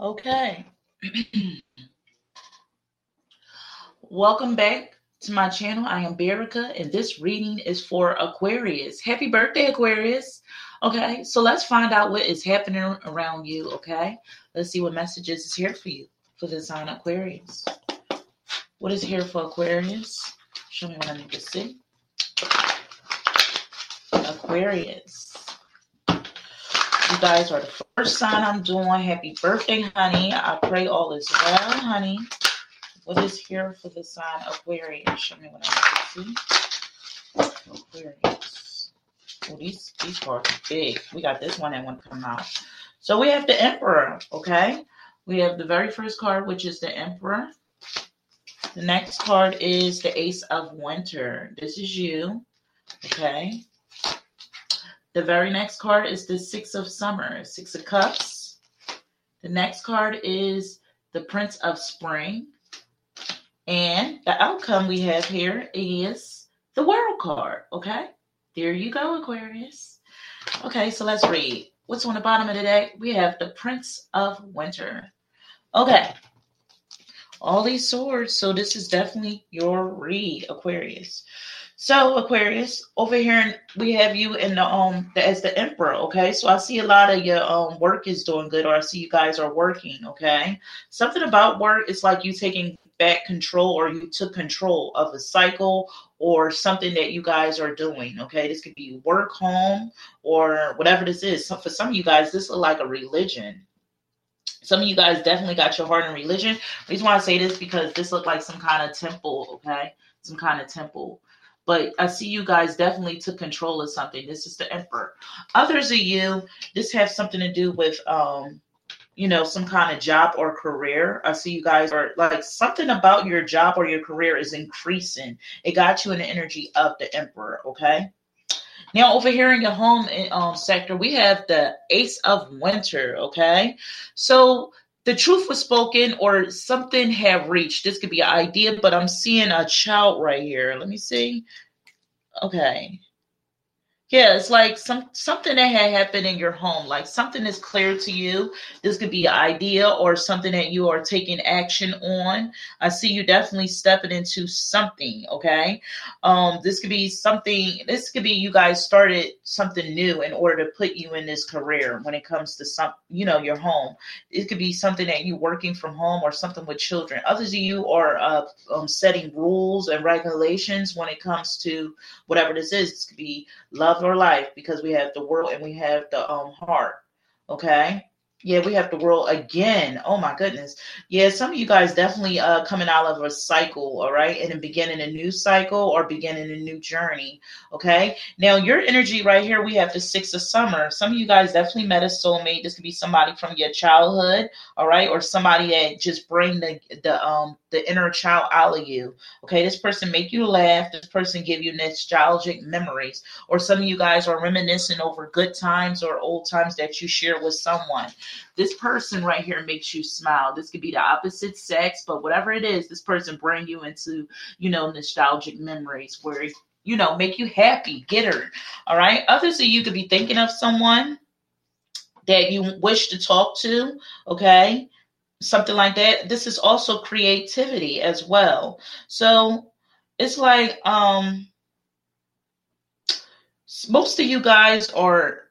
Okay. Welcome back to my channel. I am Berica, and this reading is for Aquarius. Happy birthday, Aquarius. Okay, so let's find out what is happening around you. Okay, let's see what messages is here for you for the sign Aquarius. What is here for Aquarius? Show me what I need to see. Aquarius. Guys are the first sign I'm doing. Happy birthday, honey. I pray all is well, honey. What is here for the sign of Aquarius? Show me what I need to see. Aquarius. Oh, these these cards are big. We got this one and one come out. So we have the Emperor, okay? We have the very first card, which is the Emperor. The next card is the Ace of Winter. This is you, okay? The very next card is the Six of Summer, Six of Cups. The next card is the Prince of Spring. And the outcome we have here is the World card, okay? There you go, Aquarius. Okay, so let's read. What's on the bottom of the deck? We have the Prince of Winter. Okay. All these swords. So this is definitely your read, Aquarius. So Aquarius, over here we have you in the um the, as the emperor. Okay, so I see a lot of your um work is doing good, or I see you guys are working. Okay, something about work is like you taking back control, or you took control of a cycle or something that you guys are doing. Okay, this could be work, home, or whatever this is. So for some of you guys, this look like a religion. Some of you guys definitely got your heart in religion. reason why I say this because this looked like some kind of temple. Okay, some kind of temple but I see you guys definitely took control of something. This is the emperor. Others of you, this has something to do with um, you know, some kind of job or career. I see you guys are like something about your job or your career is increasing. It got you in the energy of the emperor, okay? Now, over here in your home um, sector, we have the Ace of Winter. Okay, so the truth was spoken or something have reached. This could be an idea, but I'm seeing a child right here. Let me see. Okay. Yeah, it's like some something that had happened in your home, like something is clear to you. This could be an idea or something that you are taking action on. I see you definitely stepping into something. Okay, um, this could be something. This could be you guys started something new in order to put you in this career. When it comes to some, you know, your home, it could be something that you working from home or something with children. Others of you are uh, um, setting rules and regulations when it comes to whatever this is. This could be love love or life because we have the world and we have the um heart. Okay. Yeah, we have the world again. Oh my goodness. Yeah, some of you guys definitely uh coming out of a cycle, all right, and beginning a new cycle or beginning a new journey. Okay. Now your energy right here, we have the six of summer. Some of you guys definitely met a soulmate. This could be somebody from your childhood, all right, or somebody that just bring the the um the inner child out of you. Okay, this person make you laugh. This person give you nostalgic memories, or some of you guys are reminiscing over good times or old times that you share with someone. This person right here makes you smile. This could be the opposite sex, but whatever it is, this person bring you into you know nostalgic memories where you know make you happy, get her. All right. Others of you could be thinking of someone that you wish to talk to. Okay something like that this is also creativity as well so it's like um most of you guys are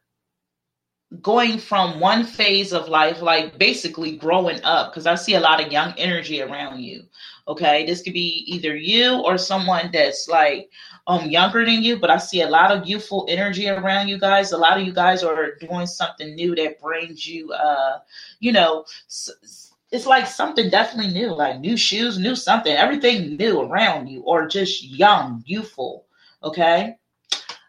going from one phase of life like basically growing up because i see a lot of young energy around you okay this could be either you or someone that's like um younger than you but i see a lot of youthful energy around you guys a lot of you guys are doing something new that brings you uh you know s- it's like something definitely new, like new shoes, new something, everything new around you, or just young, youthful. Okay.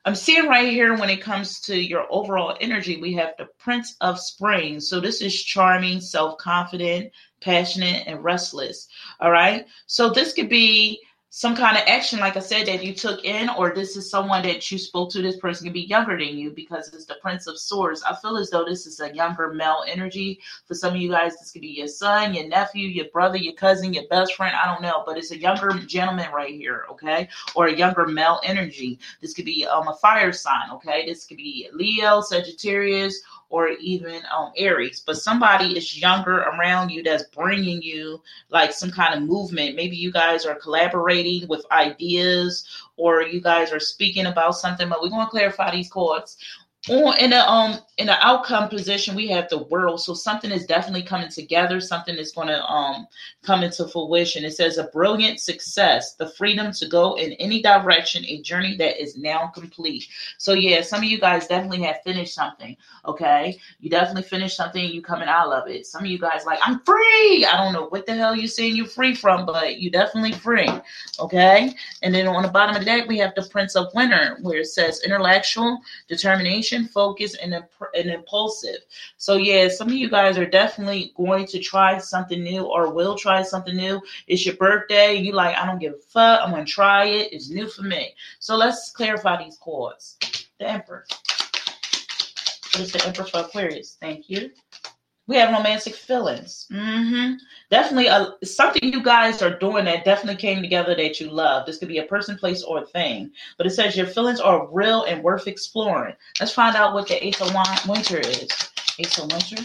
I'm seeing right here when it comes to your overall energy, we have the Prince of Spring. So this is charming, self confident, passionate, and restless. All right. So this could be some kind of action, like I said, that you took in, or this is someone that you spoke to. This person can be younger than you because it's the Prince of Swords. I feel as though this is a younger male energy. For some of you guys, this could be your son, your nephew, your brother, your cousin, your best friend. I don't know, but it's a younger gentleman right here, okay? Or a younger male energy. This could be um, a fire sign, okay? This could be Leo, Sagittarius, or even um, Aries, but somebody is younger around you that's bringing you like some kind of movement. Maybe you guys are collaborating with ideas or you guys are speaking about something, but we're going to clarify these chords on in a um in the outcome position we have the world. So something is definitely coming together. Something is going to um come into fruition. It says a brilliant success the freedom to go in any direction a journey that is now complete. So yeah some of you guys definitely have finished something okay? You definitely finished something you coming out of it. Some of you guys like i'm free! I don't know what the hell you're saying you're free from but you definitely free okay? And then on the bottom of the deck we have the prince of winter where it says intellectual determination focused, and, and impulsive. So, yeah, some of you guys are definitely going to try something new or will try something new. It's your birthday. You like, I don't give a fuck. I'm to try it. It's new for me. So, let's clarify these chords. The Emperor. What is the Emperor for Aquarius? Thank you. We have romantic feelings. Mm-hmm. Definitely a, something you guys are doing that definitely came together that you love. This could be a person, place, or thing. But it says your feelings are real and worth exploring. Let's find out what the Ace of Winter is. Ace of Winter.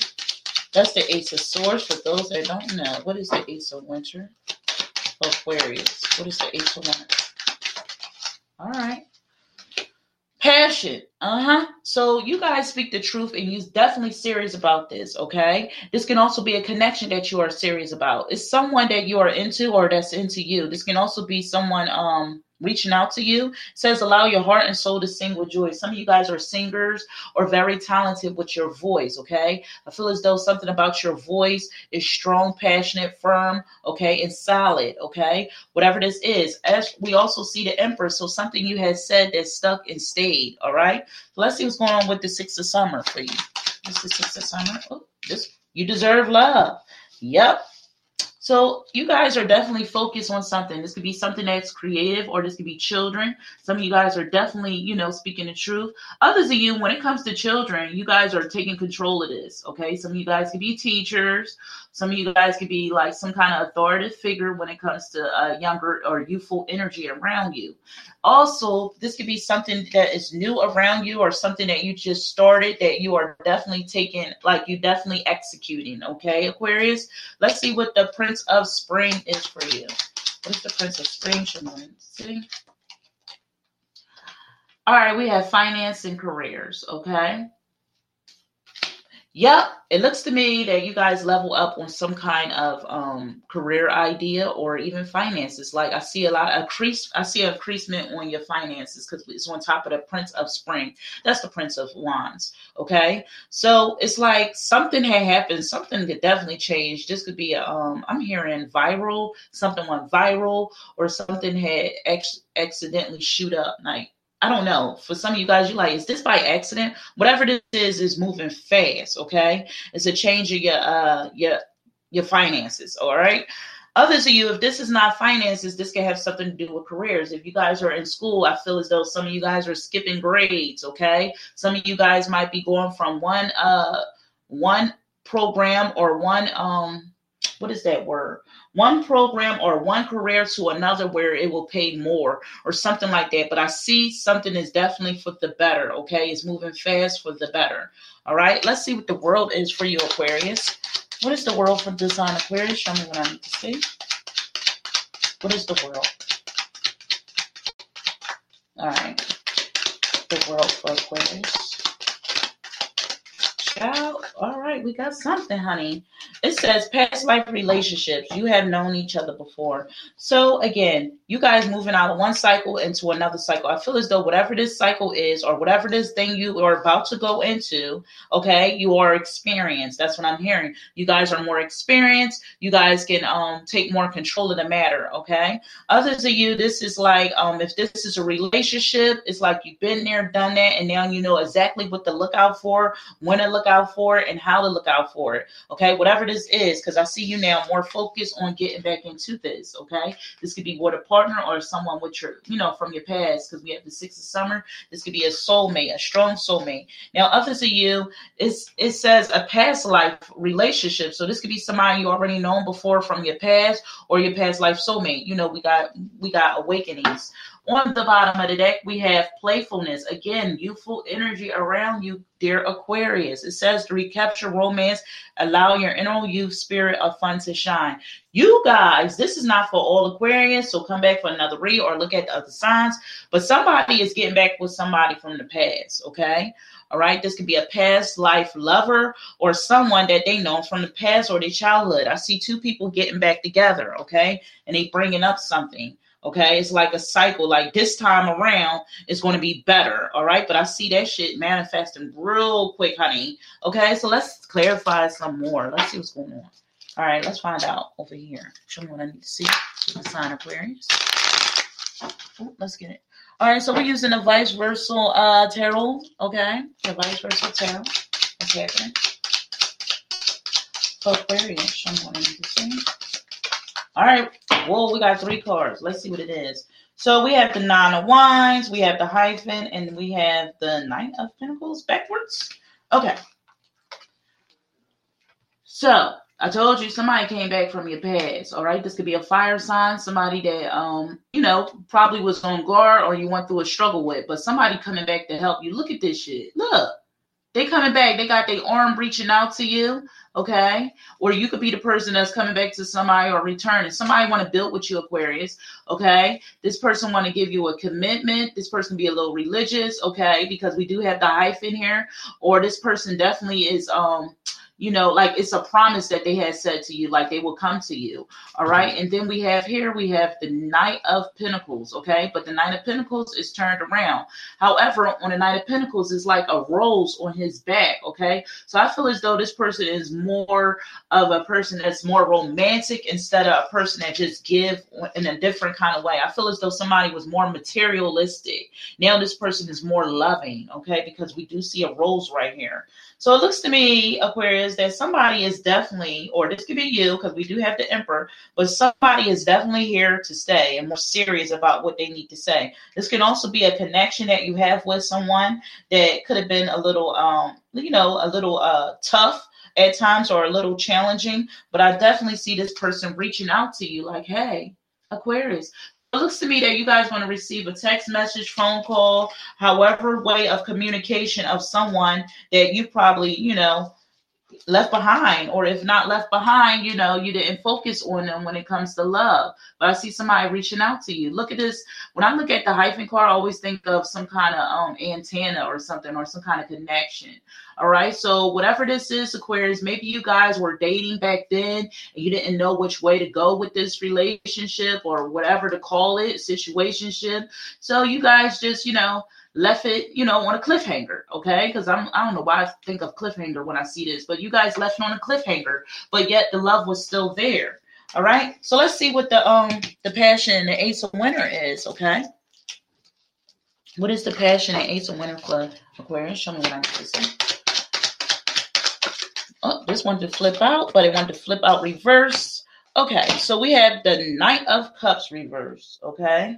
That's the Ace of Swords for those that don't know. What is the Ace of Winter? Aquarius. What is the Ace of Winter? All right. Passion. Uh-huh. So you guys speak the truth and you're definitely serious about this, okay? This can also be a connection that you are serious about. It's someone that you are into or that's into you. This can also be someone um reaching out to you. It says, allow your heart and soul to sing with joy. Some of you guys are singers or very talented with your voice, okay? I feel as though something about your voice is strong, passionate, firm, okay, and solid, okay? Whatever this is. As we also see the Emperor, so something you had said that stuck and stayed, all right? Let's see what's going on with the Six of Summer for you. This is Six of Summer. Oh, this you deserve love. Yep. So you guys are definitely focused on something. This could be something that's creative, or this could be children. Some of you guys are definitely, you know, speaking the truth. Others of you, when it comes to children, you guys are taking control of this. Okay, some of you guys could be teachers. Some of you guys could be like some kind of authoritative figure when it comes to uh, younger or youthful energy around you. Also, this could be something that is new around you or something that you just started that you are definitely taking, like you definitely executing. Okay, Aquarius. Let's see what the Prince of Spring is for you. What is the Prince of Spring, Shimon? See? All right, we have finance and careers. Okay. Yep, it looks to me that you guys level up on some kind of um, career idea or even finances. Like I see a lot of increase, I see an increasement on your finances because it's on top of the Prince of Spring. That's the Prince of Wands. Okay, so it's like something had happened, something could definitely change. This could be, um, I'm hearing viral, something went viral, or something had ex- accidentally shoot up. Like I don't know. For some of you guys, you're like, is this by accident? Whatever this is, is moving fast. Okay, it's a change of your uh your your finances. All right. Others of you, if this is not finances, this can have something to do with careers. If you guys are in school, I feel as though some of you guys are skipping grades. Okay, some of you guys might be going from one uh one program or one um what is that word? One program or one career to another where it will pay more or something like that. But I see something is definitely for the better. Okay. It's moving fast for the better. All right. Let's see what the world is for you, Aquarius. What is the world for design Aquarius? Show me what I need to see. What is the world? All right. The world for Aquarius. Child. Right. We got something, honey. It says past life relationships. You have known each other before. So again, you guys moving out of one cycle into another cycle. I feel as though whatever this cycle is, or whatever this thing you are about to go into, okay, you are experienced. That's what I'm hearing. You guys are more experienced. You guys can um take more control of the matter. Okay. Others of you, this is like um if this is a relationship, it's like you've been there, done that, and now you know exactly what to look out for, when to look out for and how to look out for it. Okay, whatever this is, because I see you now more focused on getting back into this. Okay, this could be with a partner or someone with your, you know, from your past, because we have the six of summer. This could be a soulmate, a strong soulmate. Now, others of you, it's it says a past life relationship. So this could be somebody you already known before from your past or your past life soulmate. You know, we got we got awakenings On the bottom of the deck, we have playfulness. Again, youthful energy around you, dear Aquarius. It says to recapture romance, allow your inner youth spirit of fun to shine. You guys, this is not for all Aquarius, so come back for another read or look at the other signs. But somebody is getting back with somebody from the past, okay? All right, this could be a past life lover or someone that they know from the past or their childhood. I see two people getting back together, okay, and they bringing up something. Okay, it's like a cycle. Like this time around, it's going to be better. All right, but I see that shit manifesting real quick, honey. Okay, so let's clarify some more. Let's see what's going on. All right, let's find out over here. Show me what I need to see. The sign Aquarius. Ooh, let's get it. All right, so we're using the vice versa uh, tarot. Okay, the vice versa tarot. What's happening? Aquarius. Show me what I need to see. All right. Well, we got three cards. Let's see what it is. So we have the Nine of Wands, we have the Hierophant, and we have the Knight of Pentacles backwards. Okay. So I told you somebody came back from your past. All right. This could be a fire sign, somebody that um, you know, probably was on guard or you went through a struggle with, but somebody coming back to help you. Look at this shit. Look. They coming back. They got their arm reaching out to you, okay? Or you could be the person that's coming back to somebody or returning. Somebody want to build with you, Aquarius, okay? This person want to give you a commitment. This person be a little religious, okay? Because we do have the Hierophant here. Or this person definitely is um you know, like it's a promise that they had said to you, like they will come to you. All right. Mm-hmm. And then we have here, we have the Knight of Pentacles. Okay. But the Knight of Pentacles is turned around. However, on the Knight of Pentacles is like a rose on his back. Okay. So I feel as though this person is more of a person that's more romantic instead of a person that just give in a different kind of way. I feel as though somebody was more materialistic. Now this person is more loving. Okay. Because we do see a rose right here. So it looks to me, Aquarius, that somebody is definitely, or this could be you, because we do have the Emperor, but somebody is definitely here to stay and more serious about what they need to say. This can also be a connection that you have with someone that could have been a little, um, you know, a little uh, tough at times or a little challenging, but I definitely see this person reaching out to you like, hey, Aquarius, looks to me that you guys want to receive a text message, phone call, however way of communication of someone that you probably, you know, left behind, or if not left behind, you know, you didn't focus on them when it comes to love. But I see somebody reaching out to you. Look at this. When I look at the Hierophant card, I always think of some kind of um antenna or something or some kind of connection. All right. So whatever this is, Aquarius, maybe you guys were dating back then and you didn't know which way to go with this relationship or whatever to call it, situationship. So you guys just, you know, left it, you know, on a cliffhanger, okay? Because I'm I don't know why I think of cliffhanger when I see this, but you guys left on a cliffhanger, but yet the love was still there. All right. So let's see what the um the passion the ace of winter is, okay? What is the passion and ace of winter club? Aquarius, show me what I'm see. Oh, this wanted to flip out, but it wanted to flip out reverse. Okay, so we have the Knight of Cups reverse, okay?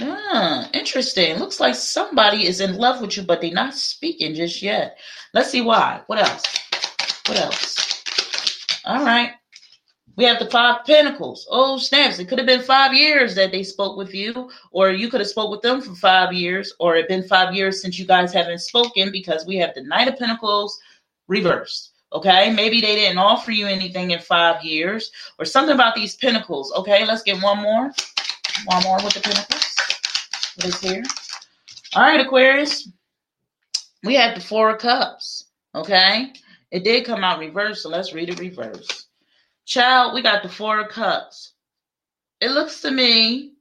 Ah, interesting. Looks like somebody is in love with you, but they're not speaking just yet. Let's see why. What else? What else? All right. We have the five pentacles. Oh, snaps. It could have been five years that they spoke with you, or you could have spoke with them for five years, or it been five years since you guys haven't spoken because we have the Knight of Pentacles reversed. Okay, maybe they didn't offer you anything in five years, or something about these pentacles. Okay, let's get one more. One more with the pentacles. What is here? All right, Aquarius. We have the Four of Cups. Okay, it did come out reverse, so let's read it reverse. Child, we got the Four of Cups. It looks to me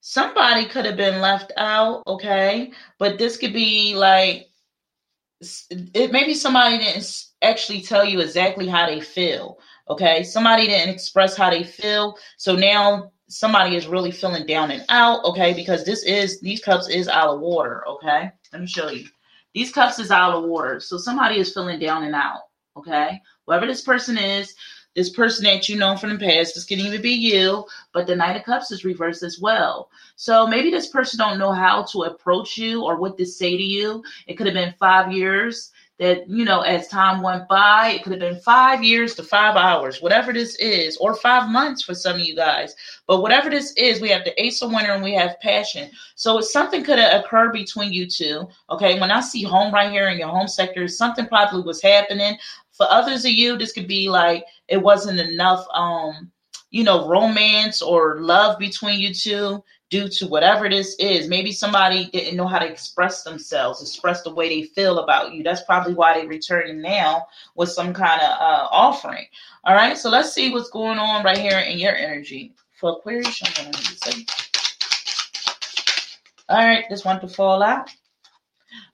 somebody could have been left out, okay? But this could be like it maybe somebody didn't actually tell you exactly how they feel. Okay, somebody didn't express how they feel, so now somebody is really feeling down and out. Okay, because this is these cups is out of water. Okay, let me show you. These cups is out of water, so somebody is feeling down and out. Okay, whoever this person is, this person that you know from the past, this can even be you, but the Knight of Cups is reversed as well. So maybe this person don't know how to approach you or what to say to you. It could have been five years that, you know, as time went by, it could have been five years to five hours, whatever this is, or five months for some of you guys. But whatever this is, we have the ace of winter and we have passion. So something could have occurred between you two. Okay. When I see home right here in your home sector, something probably was happening. For others of you, this could be like it wasn't enough um, you know, romance or love between you two due to whatever this is. Maybe somebody didn't know how to express themselves, express the way they feel about you. That's probably why they're returning now with some kind of uh, offering. All right, so let's see what's going on right here in your energy. For Aquarius, I'm to say. All right, this one to fall out.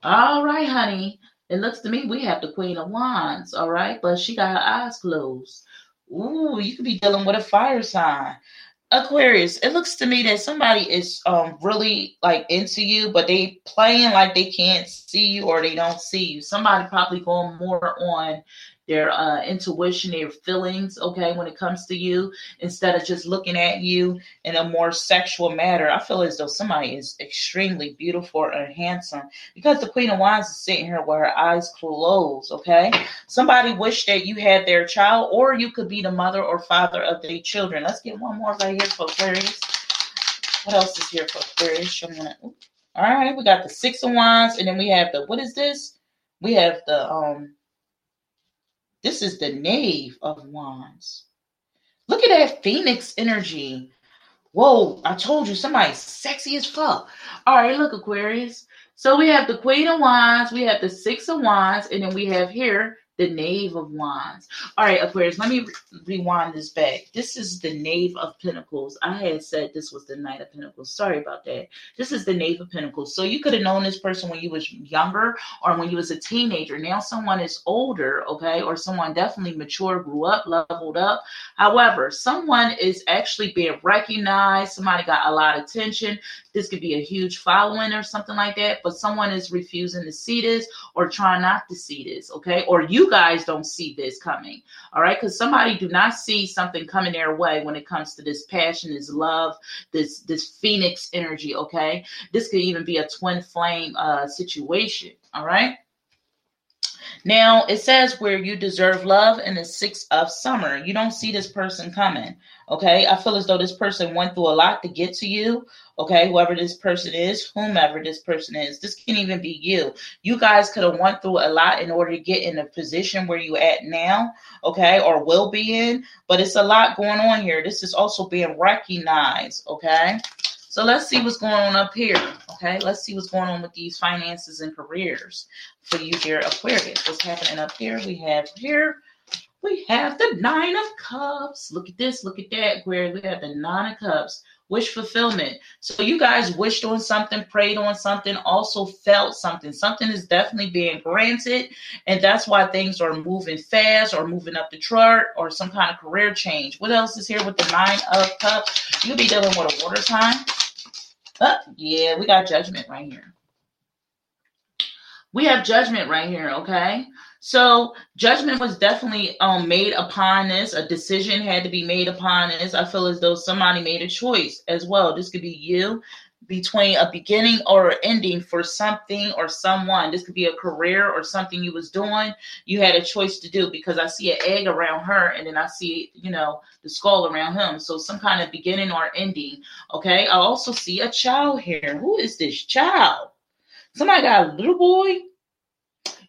All right, honey. It looks to me we have the Queen of Wands, all right, but she got her eyes closed. Ooh, you could be dealing with a fire sign. Aquarius, it looks to me that somebody is um really like into you, but they playing like they can't see you or they don't see you. Somebody probably going more on their uh, intuition, their feelings, okay, when it comes to you, instead of just looking at you in a more sexual manner. I feel as though somebody is extremely beautiful and handsome because the Queen of Wands is sitting here with her eyes closed, okay? Somebody wish that you had their child, or you could be the mother or father of their children. Let's get one more right here for Aquarius. What else is here for Aquarius? All right, we got the Six of Wands, and then we have the, what is this? We have the, um, this is the Knave of Wands. Look at that Phoenix energy. Whoa, I told you somebody's sexy as fuck. All right, look, Aquarius. So we have the Queen of Wands, we have the Six of Wands, and then we have here the Knave of Wands. All right, Aquarius, let me re- rewind this back. This is the Knave of Pentacles. I had said this was the Knight of Pentacles. Sorry about that. This is the Knave of Pentacles. So you could have known this person when you was younger or when you was a teenager. Now someone is older, okay, or someone definitely mature, grew up, leveled up. However, someone is actually being recognized. Somebody got a lot of attention. This could be a huge following or something like that, but someone is refusing to see this or trying not to see this, okay? Or you guys don't see this coming. All right. Because somebody do not see something coming their way when it comes to this passion, this love, this this phoenix energy. Okay. This could even be a twin flame uh situation. All right. Now it says where you deserve love in the six of summer. You don't see this person coming. Okay. I feel as though this person went through a lot to get to you. Okay. Whoever this person is, whomever this person is, this can even be you. You guys could have went through a lot in order to get in the position where you at now. Okay. Or will be in, but it's a lot going on here. This is also being recognized. Okay. So let's see what's going on up here. Okay, let's see what's going on with these finances and careers for you, dear Aquarius. What's happening up here? We have here, we have the Nine of Cups. Look at this, look at that, Aquarius. We have the Nine of Cups. Wish fulfillment. So you guys wished on something, prayed on something, also felt something. Something is definitely being granted, and that's why things are moving fast or moving up the chart or some kind of career change. What else is here with the Nine of Cups? You'll be dealing with a water sign Oh, yeah, we got judgment right here. We have judgment right here, okay? So judgment was definitely um, made upon this. A decision had to be made upon this. I feel as though somebody made a choice as well. This could be you between a beginning or ending for something or someone. This could be a career or something you was doing. You had a choice to do because I see an egg around her and then I see, you know, the skull around him. So some kind of beginning or ending. Okay. I also see a child here. Who is this child? Somebody got a little boy.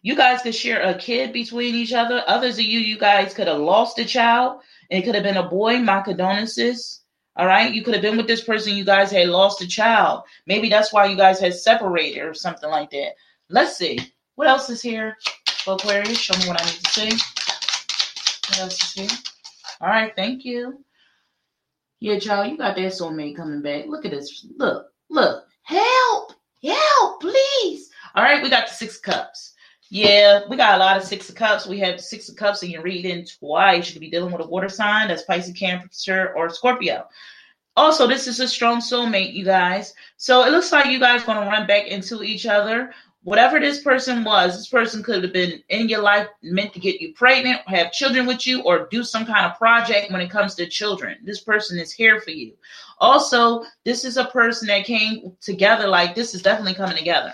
You guys could share a kid between each other. Others of you, you guys could have lost a child. It could have been a boy, my condolences all right. You could have been with this person. You guys had lost a child. Maybe that's why you guys had separated or something like that. Let's see. What else is here for Aquarius? Show me what I need to see. What else is here? All right. Thank you. Yeah, child, you got that soulmate coming back. Look at this. Look, look. Help. Help, please. All right. We got the six cups. Yeah, we got a lot of six of cups. We have six of cups, and you read in twice. You could be dealing with a water sign that's Pisces, Cancer, or Scorpio. Also, this is a strong soulmate, you guys. So it looks like you guys going to run back into each other. Whatever this person was, this person could have been in your life meant to get you pregnant, have children with you, or do some kind of project when it comes to children. This person is here for you. Also, this is a person that came together like this is definitely coming together.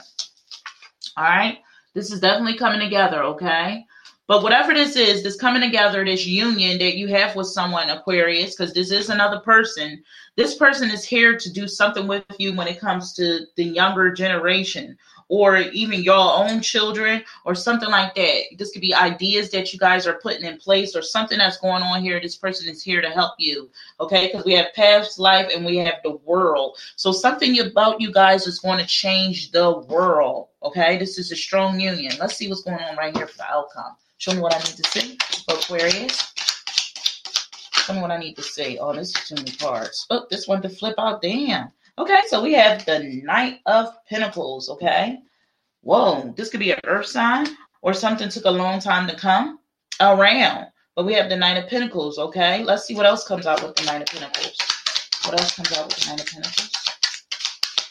All right. This is definitely coming together, okay? But whatever this is, this coming together, this union that you have with someone, Aquarius, because this is another person. This person is here to do something with you when it comes to the younger generation or even your own children or something like that. This could be ideas that you guys are putting in place or something that's going on here. This person is here to help you. Okay. Because we have past life and we have the world. So something about you guys is going to change the world. Okay. This is a strong union. Let's see what's going on right here for the outcome. Show me what I need to see Aquarius. Show me what I need to see. Oh, this is too many cards. Oh, this one to flip out. Damn. Okay, so we have the Knight of Pentacles. Okay. Whoa, this could be an earth sign or something took a long time to come around. But we have the Knight of Pentacles. Okay. Let's see what else comes out with the Knight of Pentacles. What else comes out with the Knight of Pentacles?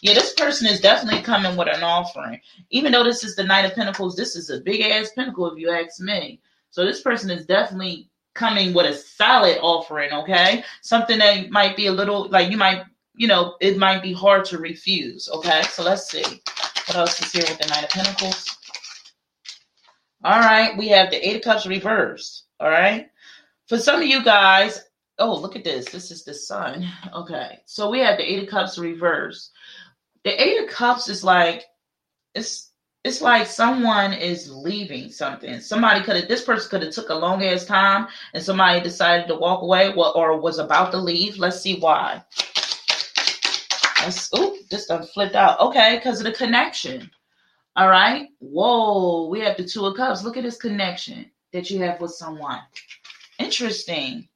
Yeah, this person is definitely coming with an offering. Even though this is the Knight of Pentacles, this is a big ass pentacle if you ask me. So this person is definitely coming with a solid offering, okay? Something that might be a little like you might you know, it might be hard to refuse. Okay, so let's see. What else is here with the Knight of Pentacles? All right, we have the Eight of Cups reversed. All right. For some of you guys, oh, look at this. This is the sun. Okay, so we have the Eight of Cups reversed. The Eight of Cups is like, it's it's like someone is leaving something. Somebody could have this person could have took a long ass time and somebody decided to walk away or was about to leave. Let's see why. Let's, oh, this done flipped out. Okay, because of the connection. All right. Whoa, we have the two of cups. Look at this connection that you have with someone. Interesting.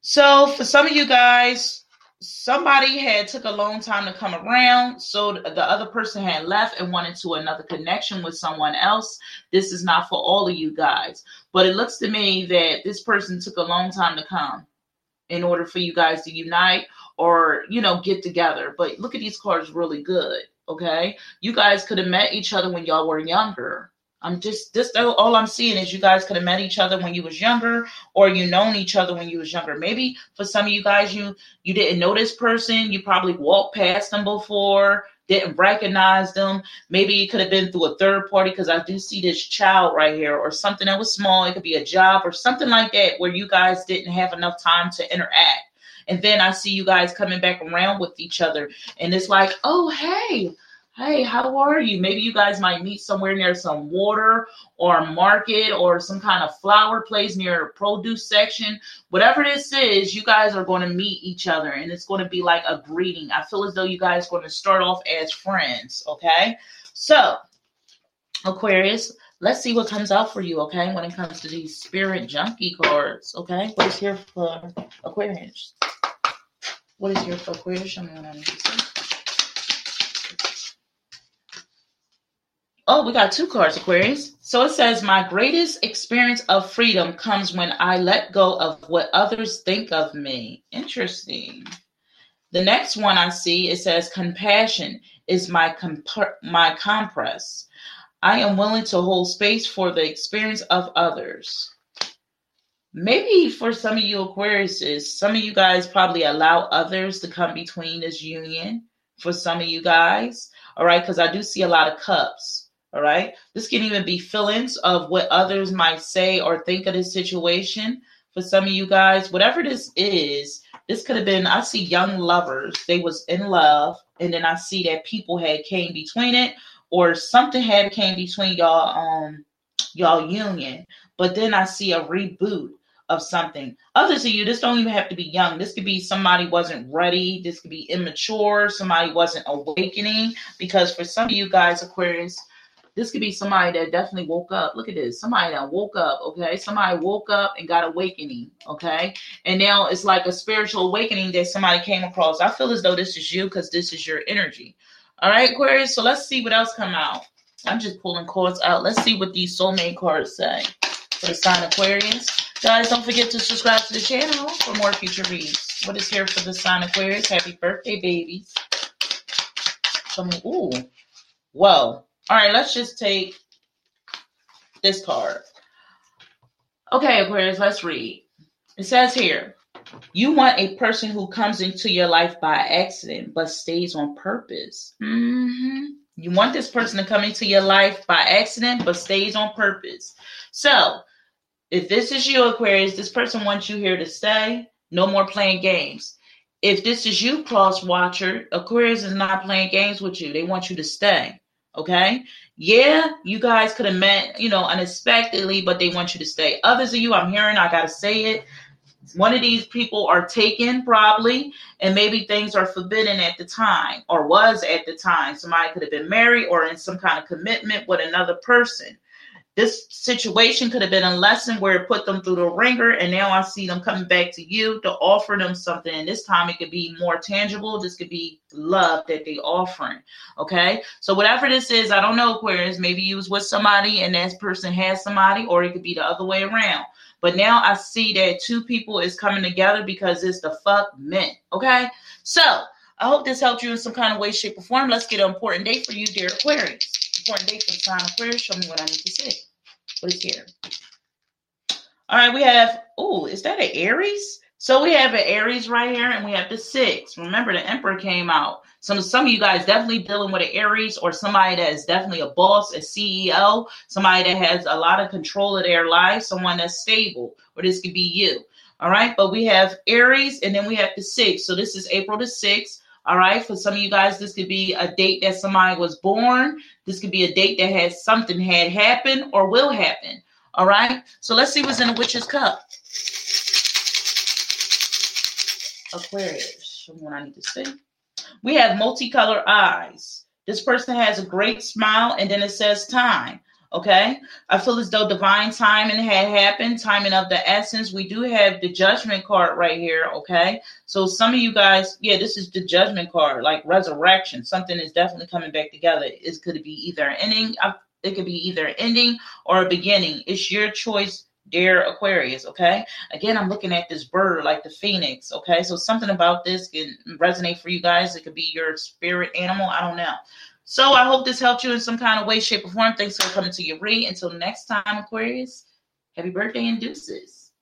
So for some of you guys, somebody had took a long time to come around so the other person had left and wanted to another connection with someone else this is not for all of you guys but it looks to me that this person took a long time to come in order for you guys to unite or you know get together but look at these cards really good okay you guys could have met each other when y'all were younger i'm just this all i'm seeing is you guys could have met each other when you was younger or you known each other when you was younger maybe for some of you guys you you didn't know this person you probably walked past them before didn't recognize them. Maybe it could have been through a third party because I do see this child right here or something that was small. It could be a job or something like that where you guys didn't have enough time to interact. And then I see you guys coming back around with each other. And it's like, oh, hey, hey, how are you? Maybe you guys might meet somewhere near some water or market or some kind of flower place near a produce section. Whatever this is, you guys are going to meet each other and it's going to be like a greeting. I feel as though you guys are going to start off as friends. Okay. So, Aquarius, let's see what comes out for you. Okay. When it comes to these spirit junkie cards. Okay. What is here for Aquarius? What is to see. Oh, we got two cards, Aquarius. So it says, My greatest experience of freedom comes when I let go of what others think of me. Interesting. The next one I see, it says, Compassion is my, comp- my compress. I am willing to hold space for the experience of others. Maybe for some of you Aquariuses, some of you guys probably allow others to come between this union. For some of you guys, all right, because I do see a lot of cups. All right. This can even be feelings of what others might say or think of this situation. For some of you guys, whatever this is, this could have been. I see young lovers. They was in love, and then I see that people had came between it, or something had came between y'all um y'all union. But then I see a reboot of something. Others of you, this don't even have to be young. This could be somebody wasn't ready. This could be immature. Somebody wasn't awakening. Because for some of you guys, Aquarius, this could be somebody that definitely woke up. Look at this. Somebody that woke up, okay? Somebody woke up and got awakening, okay? And now it's like a spiritual awakening that somebody came across. I feel as though this is you because this is your energy. All right, Aquarius. So let's see what else come out. I'm just pulling cards out. Let's see what these soulmate cards say for the sign Aquarius. Guys, don't forget to subscribe to the channel for more future reads. What is here for the sign Aquarius? Happy birthday, babies. Some, ooh, whoa. All right, let's just take this card. Okay, Aquarius, let's read. It says here, you want a person who comes into your life by accident but stays on purpose. Mm-hmm. You want this person to come into your life by accident, but stays on purpose. So, if this is you, Aquarius, this person wants you here to stay. No more playing games. If this is you, cross watcher, Aquarius is not playing games with you. They want you to stay. Okay. Yeah, you guys could have met, you know, unexpectedly, but they want you to stay. Others of you, I'm hearing, I got to say it. One of these people are taken probably, and maybe things are forbidden at the time or was at the time. Somebody could have been married or in some kind of commitment with another person this situation could have been a lesson where it put them through the ringer and now i see them coming back to you to offer them something. And this time it could be more tangible. This could be love that they offering okay? So whatever this is i don't know aquarius. Maybe you was with somebody and that person has somebody or it could be the other way around. But now i see that two people is coming together because it's the fuck meant okay? So i hope this helped you in some kind of way shape or form. Let's get an important date for you dear aquarius. Important date for the sign of aquarius. Show me what i need to see what is here? All right, we have, oh, is that an Aries? So we have an Aries right here, and we have the six. Remember, the Emperor came out. Some some of you guys definitely dealing with an Aries or somebody that is definitely a boss, a CEO, somebody that has a lot of control of their life, someone that's stable, or this could be you. All right, but we have Aries, and then we have the six. So this is April the sixth. All right. For some of you guys, this could be a date that somebody was born. This could be a date that has something had happened or will happen. All right. So let's see what's in the witch's cup. Aquarius. What I need to see. We have multicolored eyes. This person has a great smile, and then it says time. Okay. I feel as though divine timing had happened, timing of the essence. We do have the judgment card right here. Okay. So some of you guys, yeah, this is the judgment card, like resurrection. Something is definitely coming back together. It could be either ending, uh, it could be either ending or a beginning. It's your choice dear Aquarius, okay? Again, I'm looking at this bird like the phoenix, okay? So something about this can resonate for you guys. It could be your spirit animal. I don't know. So I hope this helped you in some kind of way, shape, or form. Thanks for coming to your read. Until next time, Aquarius, happy birthday and deuces.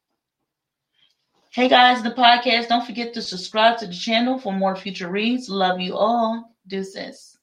Hey guys, the podcast. Don't forget to subscribe to the channel for more future reads. Love you all. Deuces.